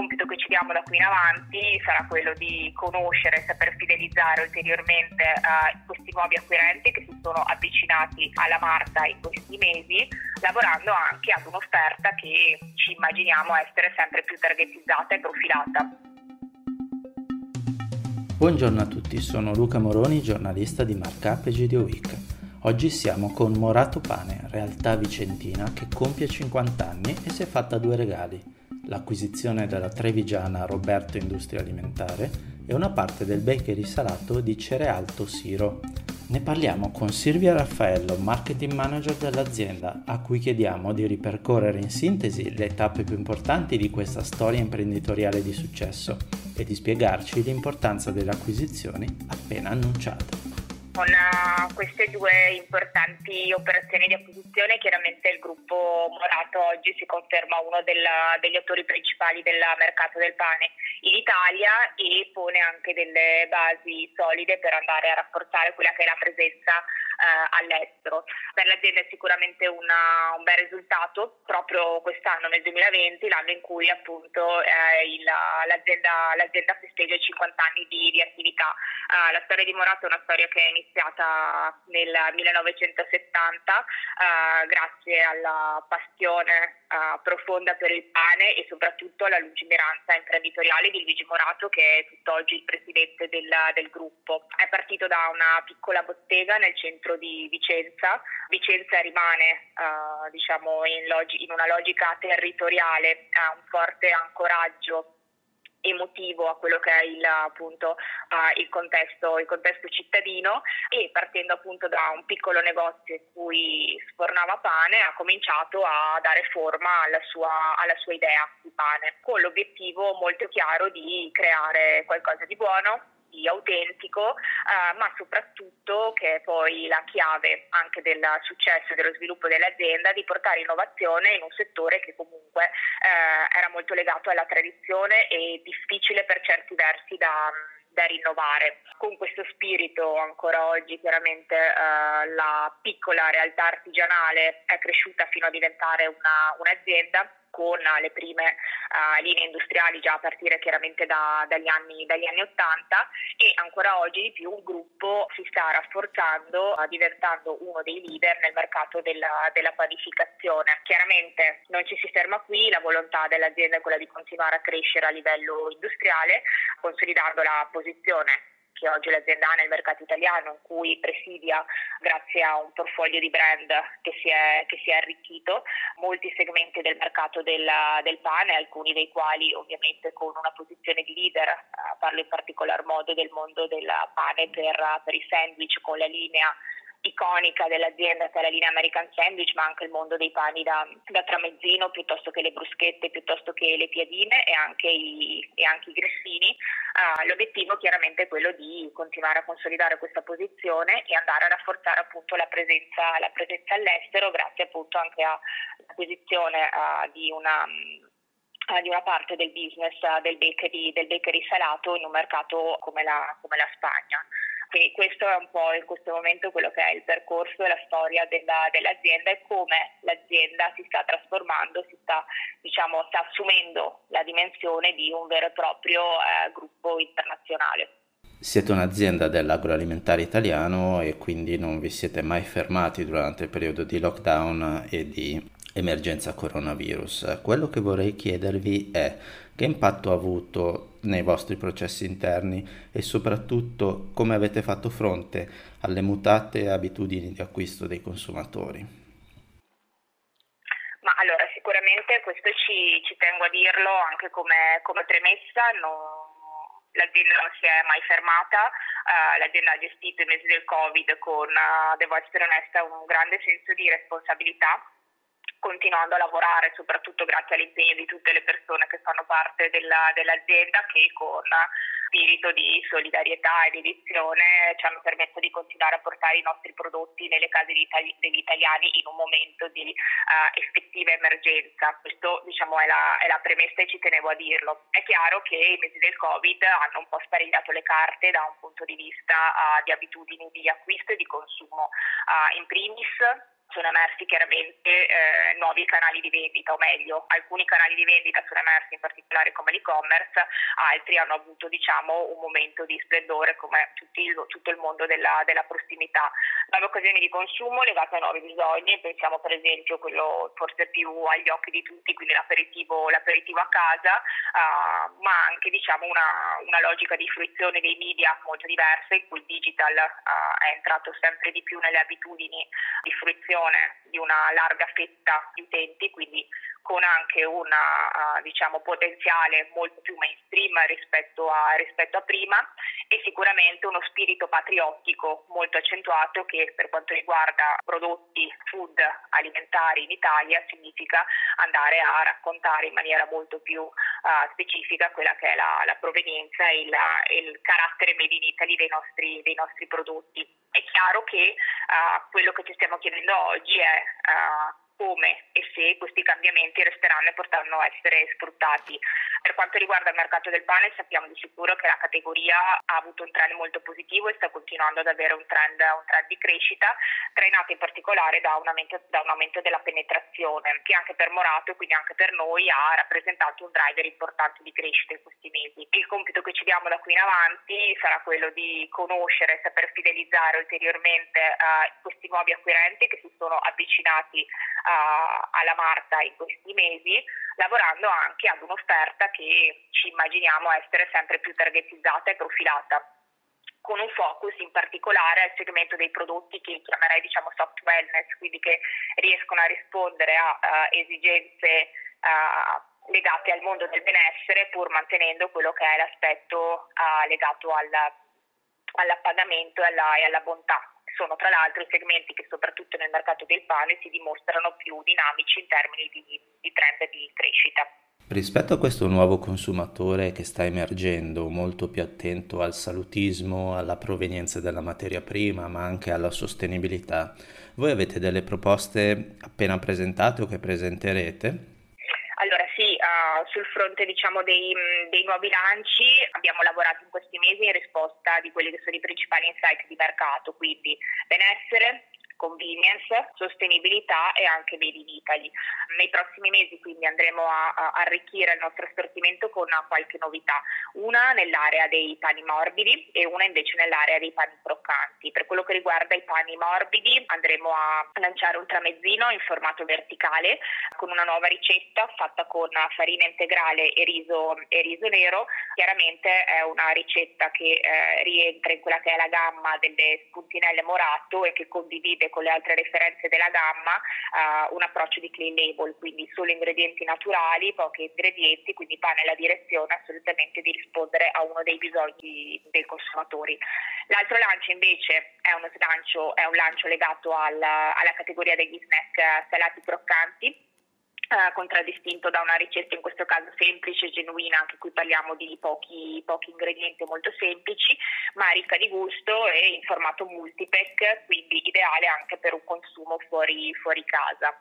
compito che ci diamo da qui in avanti sarà quello di conoscere e saper fidelizzare ulteriormente uh, questi nuovi acquirenti che si sono avvicinati alla Marta in questi mesi, lavorando anche ad un'offerta che ci immaginiamo essere sempre più targetizzata e profilata. Buongiorno a tutti, sono Luca Moroni, giornalista di Markup e GDO Week. Oggi siamo con Morato Pane, realtà vicentina che compie 50 anni e si è fatta due regali, l'acquisizione della trevigiana Roberto Industria Alimentare e una parte del bakery salato di Cerealto Siro. Ne parliamo con Silvia Raffaello, marketing manager dell'azienda, a cui chiediamo di ripercorrere in sintesi le tappe più importanti di questa storia imprenditoriale di successo e di spiegarci l'importanza delle acquisizioni appena annunciate. Con uh, queste due importanti operazioni di acquisizione, chiaramente il gruppo Morato oggi si conferma uno della, degli attori principali del mercato del pane in Italia e pone anche delle basi solide per andare a rafforzare quella che è la presenza all'estero. Per l'azienda è sicuramente una, un bel risultato proprio quest'anno, nel 2020, l'anno in cui appunto eh, il, l'azienda, l'azienda festeggia i 50 anni di, di attività. Uh, la storia di Morato è una storia che è iniziata nel 1970 uh, grazie alla passione uh, profonda per il pane e soprattutto alla lungimiranza imprenditoriale di Luigi Morato che è tutt'oggi il presidente del, del gruppo. È partito da una piccola bottega nel centro di Vicenza. Vicenza rimane uh, diciamo in, log- in, una logica territoriale, ha un forte ancoraggio emotivo a quello che è il, appunto, uh, il, contesto, il, contesto, cittadino e partendo appunto da un piccolo negozio in cui sfornava pane ha cominciato a dare forma alla sua, alla sua idea di pane con l'obiettivo molto chiaro di creare qualcosa di buono di autentico, eh, ma soprattutto che è poi la chiave anche del successo e dello sviluppo dell'azienda di portare innovazione in un settore che comunque eh, era molto legato alla tradizione e difficile per certi versi da, da rinnovare. Con questo spirito ancora oggi chiaramente eh, la piccola realtà artigianale è cresciuta fino a diventare una, un'azienda con le prime uh, linee industriali già a partire chiaramente da, dagli, anni, dagli, anni, 80 e ancora oggi di più il gruppo si sta rafforzando uh, diventando uno dei leader nel mercato della, della panificazione. Chiaramente non ci si ferma qui, la volontà dell'azienda è quella di continuare a crescere a livello industriale consolidando la posizione che oggi l'azienda ha nel mercato italiano, in cui presidia grazie a un portfolio di brand che si è, che si è arricchito, molti segmenti del mercato del, del, pane, alcuni dei quali ovviamente con una posizione di leader, eh, parlo in particolar modo del mondo del pane per, per i sandwich con la linea iconica dell'azienda che è la linea American Sandwich, ma anche il mondo dei pani da, da tramezzino piuttosto che le bruschette, piuttosto che le piadine e anche i, e anche i grissini. Uh, l'obiettivo chiaramente è quello di continuare a consolidare questa posizione e andare a rafforzare appunto la presenza, la presenza all'estero grazie appunto anche all'acquisizione uh, di una di una parte del business del bakery, del bakery salato in un mercato come la, come la Spagna. Quindi questo è un po' in questo momento quello che è il percorso e la storia della, dell'azienda e come l'azienda si sta trasformando, si sta, diciamo, sta assumendo la dimensione di un vero e proprio eh, gruppo internazionale. Siete un'azienda dell'agroalimentare italiano e quindi non vi siete mai fermati durante il periodo di lockdown e di emergenza coronavirus. Quello che vorrei chiedervi è che impatto ha avuto nei vostri processi interni e soprattutto come avete fatto fronte alle mutate abitudini di acquisto dei consumatori? Ma allora sicuramente questo ci, ci tengo a dirlo anche come, come premessa, no, l'azienda non si è mai fermata, uh, l'azienda ha gestito i mesi del Covid con, uh, devo essere onesta, un grande senso di responsabilità continuando a lavorare soprattutto grazie all'impegno di tutte le persone che fanno parte della, dell'azienda che con spirito di solidarietà e dedizione ci hanno permesso di continuare a portare i nostri prodotti nelle case degli italiani in un momento di uh, effettiva emergenza. Questo diciamo, è, la, è la premessa e ci tenevo a dirlo. È chiaro che i mesi del Covid hanno un po' sparigliato le carte da un punto di vista uh, di abitudini di acquisto e di consumo. Uh, in primis sono emersi chiaramente eh, nuovi canali di vendita, o meglio, alcuni canali di vendita sono emersi in particolare come l'e-commerce, altri hanno avuto diciamo, un momento di splendore come tutti, tutto il mondo della, della, prossimità. Nuove occasioni di consumo legate a nuovi bisogni, pensiamo per esempio a quello forse più agli occhi di tutti, quindi l'aperitivo, l'aperitivo a casa, uh, ma anche diciamo, una, una, logica di fruizione dei media molto diversa in cui il digital uh, è entrato sempre di più nelle abitudini di fruizione fruizione di una larga fetta di utenti, quindi con anche un uh, diciamo, potenziale molto più mainstream rispetto a, rispetto a, prima e sicuramente uno spirito patriottico molto accentuato che per quanto riguarda prodotti food alimentari in Italia significa andare a raccontare in maniera molto più uh, specifica quella che è la, la provenienza e il, il, carattere made in Italy dei nostri, dei nostri prodotti. È chiaro che uh, quello che ci stiamo chiedendo oggi è come e se questi cambiamenti resteranno e potranno essere sfruttati. Per quanto riguarda il mercato del pane sappiamo di sicuro che la categoria ha avuto un trend molto positivo e sta continuando ad avere un trend, un trend di crescita, trainato in particolare da un, aumento, da un, aumento, della penetrazione, che anche per Morato e quindi anche per noi ha rappresentato un driver importante di crescita in questi mesi. Il compito che ci diamo da qui in avanti sarà quello di conoscere e saper fidelizzare ulteriormente uh, questi nuovi acquirenti che si sono avvicinati uh, alla Marta in questi mesi, lavorando anche ad un'offerta che ci immaginiamo essere sempre più targetizzata e profilata con un focus in particolare al segmento dei prodotti che chiamerei diciamo soft wellness, quindi che riescono a rispondere a uh, esigenze uh, legate al mondo del benessere pur mantenendo quello che è l'aspetto uh, legato al, all'appagamento e alla, e alla bontà sono tra l'altro i segmenti che soprattutto nel mercato del pane si dimostrano più dinamici in termini di, di trend di crescita. Rispetto a questo nuovo consumatore che sta emergendo, molto più attento al salutismo, alla provenienza della materia prima, ma anche alla sostenibilità, voi avete delle proposte appena presentate o che presenterete? Sul fronte diciamo, dei, dei, nuovi lanci abbiamo lavorato in questi mesi in risposta di quelli che sono i principali insight di mercato, quindi benessere, convenience, sostenibilità e anche made in Italy. Nei prossimi mesi quindi andremo a, a arricchire il nostro assortimento con qualche novità, una nell'area dei pani morbidi e una invece nell'area dei pani croccanti. Per quello che riguarda i pani morbidi andremo a lanciare un tramezzino in formato verticale con una nuova ricetta fatta con farina integrale e riso, e riso nero. Chiaramente è una ricetta che eh, rientra in quella che è la gamma delle spuntinelle morato e che condivide con le altre referenze della gamma uh, un approccio di clean label, quindi solo ingredienti naturali, pochi ingredienti, quindi va nella direzione assolutamente di rispondere a uno dei bisogni dei consumatori. L'altro lancio invece è, slancio, è un lancio legato al, alla categoria degli snack salati croccanti contraddistinto da una ricetta in questo caso semplice e genuina, anche qui parliamo di pochi, pochi, ingredienti molto semplici, ma ricca di gusto e in formato multipack, quindi ideale anche per un consumo fuori, fuori casa.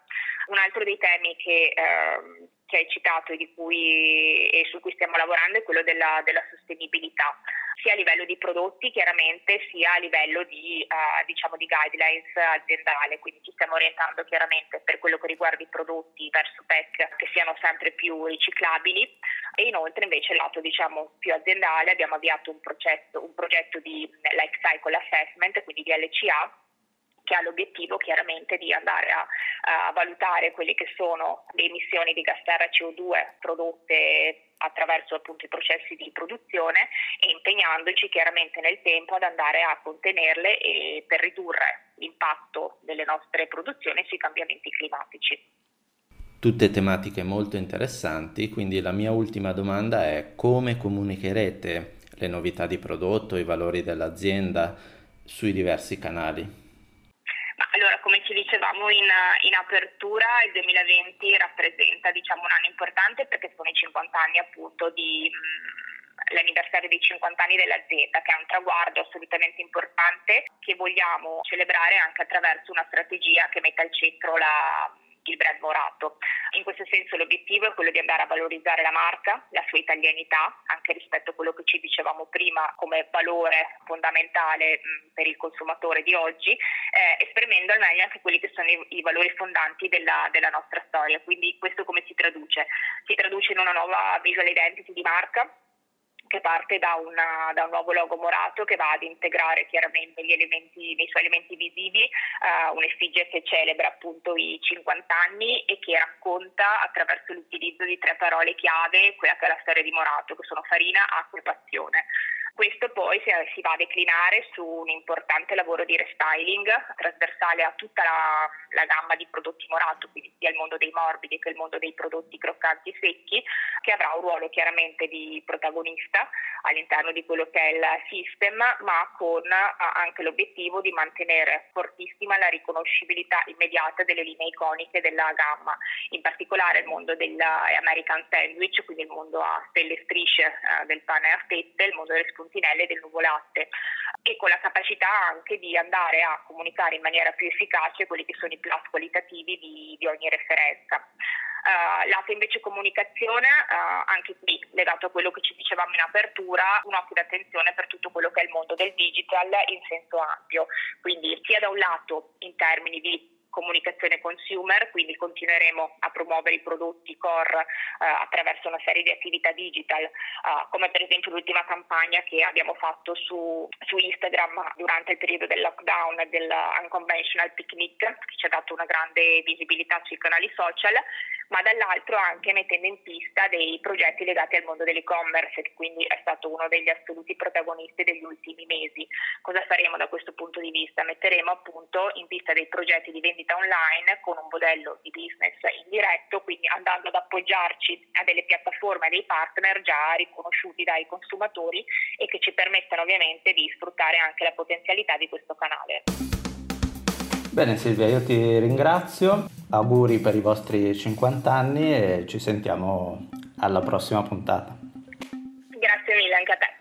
Un altro dei temi che, eh, che hai citato e, cui, e, su cui stiamo lavorando è quello della, della sostenibilità sia a livello di prodotti chiaramente sia a livello di, uh, diciamo di guidelines aziendale, quindi ci stiamo orientando chiaramente per quello che riguarda i prodotti verso PEC che siano sempre più riciclabili. E inoltre invece lato diciamo più aziendale abbiamo avviato un, processo, un progetto di life cycle assessment, quindi di LCA che ha l'obiettivo chiaramente di andare a, a, valutare quelle che sono le emissioni di gas serra CO2 prodotte attraverso appunto i processi di produzione e impegnandoci chiaramente nel tempo ad andare a contenerle e per ridurre l'impatto delle nostre produzioni sui cambiamenti climatici. Tutte tematiche molto interessanti, quindi la mia ultima domanda è come comunicherete le novità di prodotto, i valori dell'azienda sui diversi canali? Come ci dicevamo in, in, apertura, il 2020 rappresenta diciamo, un anno importante perché sono i 50 anni appunto di mh, l'anniversario dei 50 anni dell'azienda, che è un traguardo assolutamente importante che vogliamo celebrare anche attraverso una strategia che metta al centro la il brand Morato. In questo senso l'obiettivo è quello di andare a valorizzare la marca, la sua italianità, anche rispetto a quello che ci dicevamo prima come valore fondamentale mh, per il consumatore di oggi, eh, esprimendo al meglio anche quelli che sono i, i valori fondanti della, della nostra storia. Quindi questo come si traduce? Si traduce in una nuova visual identity di marca che parte da, una, da, un nuovo logo morato che va ad integrare chiaramente elementi, nei suoi elementi visivi uh, un'effigie che celebra appunto i 50 anni e che racconta attraverso l'utilizzo di tre parole chiave quella che è la storia di Morato, che sono farina, acqua e passione. Questo poi si, si, va a declinare su un importante lavoro di restyling trasversale a tutta la, la, gamma di prodotti Morato, quindi sia il mondo dei morbidi che il mondo dei prodotti croccanti secchi, che avrà un ruolo chiaramente di protagonista all'interno di quello che è il system, ma con anche l'obiettivo di mantenere fortissima la riconoscibilità immediata delle linee iconiche della gamma, in particolare il mondo dell'American Sandwich, quindi il mondo a stelle e strisce eh, del pane a fette, il mondo delle spuntinelle e del nuvolatte e con la capacità anche di andare a comunicare in maniera più efficace quelli che sono i plus qualitativi di, di ogni referenza. Uh, lato invece comunicazione, uh, anche qui legato a quello che ci dicevamo in apertura, un occhio d'attenzione per tutto quello che è il mondo del digital in senso ampio, quindi sia da un lato in termini di comunicazione consumer, quindi continueremo a promuovere i prodotti core eh, attraverso una serie di attività digital, eh, come per esempio l'ultima campagna che abbiamo fatto su, su Instagram durante il periodo del lockdown del Unconventional Picnic, che ci ha dato una grande visibilità sui canali social, ma dall'altro anche mettendo in pista dei progetti legati al mondo dell'e-commerce, che quindi è stato uno degli assoluti protagonisti degli ultimi mesi. Cosa faremo da questo punto di vista? Metteremo appunto in pista dei progetti di vendita online con un modello di business indiretto, quindi andando ad appoggiarci a delle piattaforme, a dei partner già riconosciuti dai consumatori e che ci permettono ovviamente di sfruttare anche la potenzialità di questo canale. Bene Silvia, io ti ringrazio, auguri per i vostri 50 anni e ci sentiamo alla prossima puntata. Grazie mille anche a te.